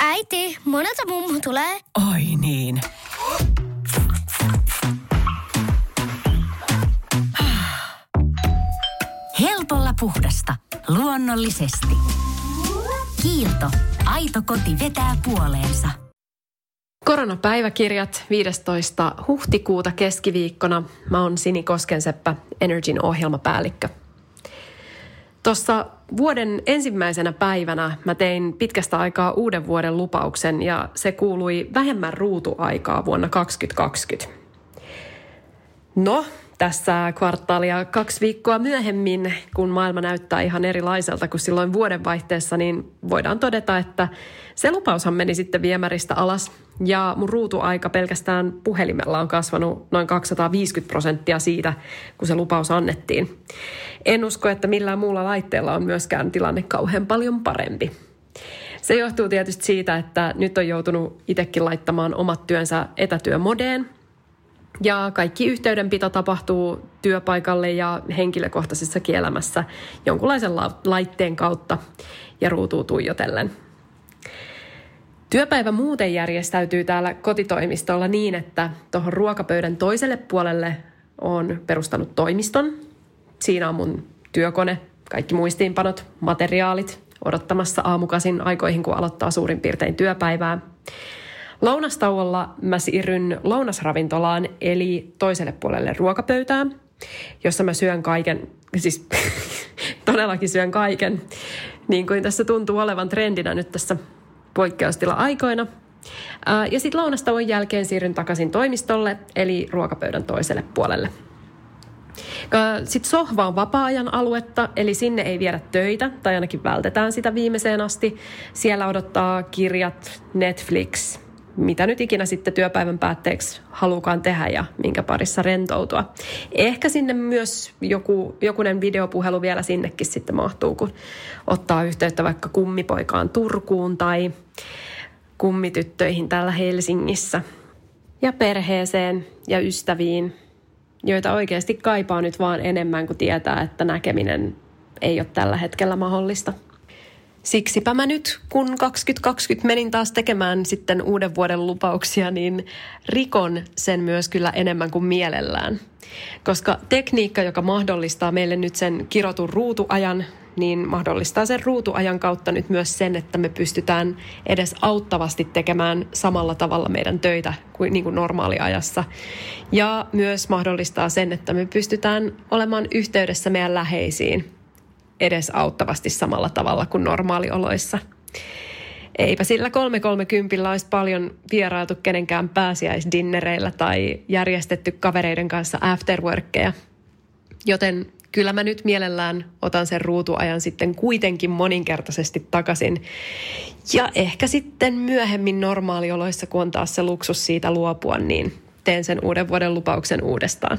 Äiti, monelta mummu tulee? Oi niin. Helpolla puhdasta. Luonnollisesti. Kiilto. Aito koti vetää puoleensa. Koronapäiväkirjat 15. huhtikuuta keskiviikkona. Mä oon Sini Koskenseppä, Energyn ohjelmapäällikkö. Tuossa vuoden ensimmäisenä päivänä mä tein pitkästä aikaa uuden vuoden lupauksen ja se kuului vähemmän ruutuaikaa vuonna 2020. No, tässä kvartaalia kaksi viikkoa myöhemmin, kun maailma näyttää ihan erilaiselta kuin silloin vuodenvaihteessa, niin voidaan todeta, että se lupaushan meni sitten viemäristä alas. Ja mun ruutuaika pelkästään puhelimella on kasvanut noin 250 prosenttia siitä, kun se lupaus annettiin. En usko, että millään muulla laitteella on myöskään tilanne kauhean paljon parempi. Se johtuu tietysti siitä, että nyt on joutunut itsekin laittamaan omat työnsä etätyömodeen – ja kaikki yhteydenpito tapahtuu työpaikalle ja henkilökohtaisessa kielämässä jonkunlaisen laitteen kautta ja ruutuu tuijotellen. Työpäivä muuten järjestäytyy täällä kotitoimistolla niin, että tuohon ruokapöydän toiselle puolelle on perustanut toimiston. Siinä on mun työkone, kaikki muistiinpanot, materiaalit odottamassa aamukasin aikoihin, kun aloittaa suurin piirtein työpäivää. Lounastauolla mä siirryn lounasravintolaan, eli toiselle puolelle ruokapöytää, jossa mä syön kaiken, siis todellakin syön kaiken, niin kuin tässä tuntuu olevan trendinä nyt tässä poikkeustila-aikoina. Ja sitten lounastauon jälkeen siirryn takaisin toimistolle, eli ruokapöydän toiselle puolelle. Sitten sohva on vapaa-ajan aluetta, eli sinne ei viedä töitä, tai ainakin vältetään sitä viimeiseen asti. Siellä odottaa kirjat, Netflix, mitä nyt ikinä sitten työpäivän päätteeksi halukaan tehdä ja minkä parissa rentoutua. Ehkä sinne myös joku, jokunen videopuhelu vielä sinnekin sitten mahtuu, kun ottaa yhteyttä vaikka kummipoikaan Turkuun tai kummityttöihin täällä Helsingissä. Ja perheeseen ja ystäviin, joita oikeasti kaipaa nyt vaan enemmän kuin tietää, että näkeminen ei ole tällä hetkellä mahdollista. Siksipä mä nyt, kun 2020 menin taas tekemään sitten uuden vuoden lupauksia, niin rikon sen myös kyllä enemmän kuin mielellään. Koska tekniikka, joka mahdollistaa meille nyt sen kirotun ruutuajan, niin mahdollistaa sen ruutuajan kautta nyt myös sen, että me pystytään edes auttavasti tekemään samalla tavalla meidän töitä kuin, niin kuin normaaliajassa. Ja myös mahdollistaa sen, että me pystytään olemaan yhteydessä meidän läheisiin edes auttavasti samalla tavalla kuin normaalioloissa. Eipä sillä 330 olisi paljon vierailtu kenenkään pääsiäisdinnereillä tai järjestetty kavereiden kanssa afterworkkeja. Joten kyllä mä nyt mielellään otan sen ruutuajan sitten kuitenkin moninkertaisesti takaisin. Ja ehkä sitten myöhemmin normaalioloissa, kun on taas se luksus siitä luopua, niin teen sen uuden vuoden lupauksen uudestaan.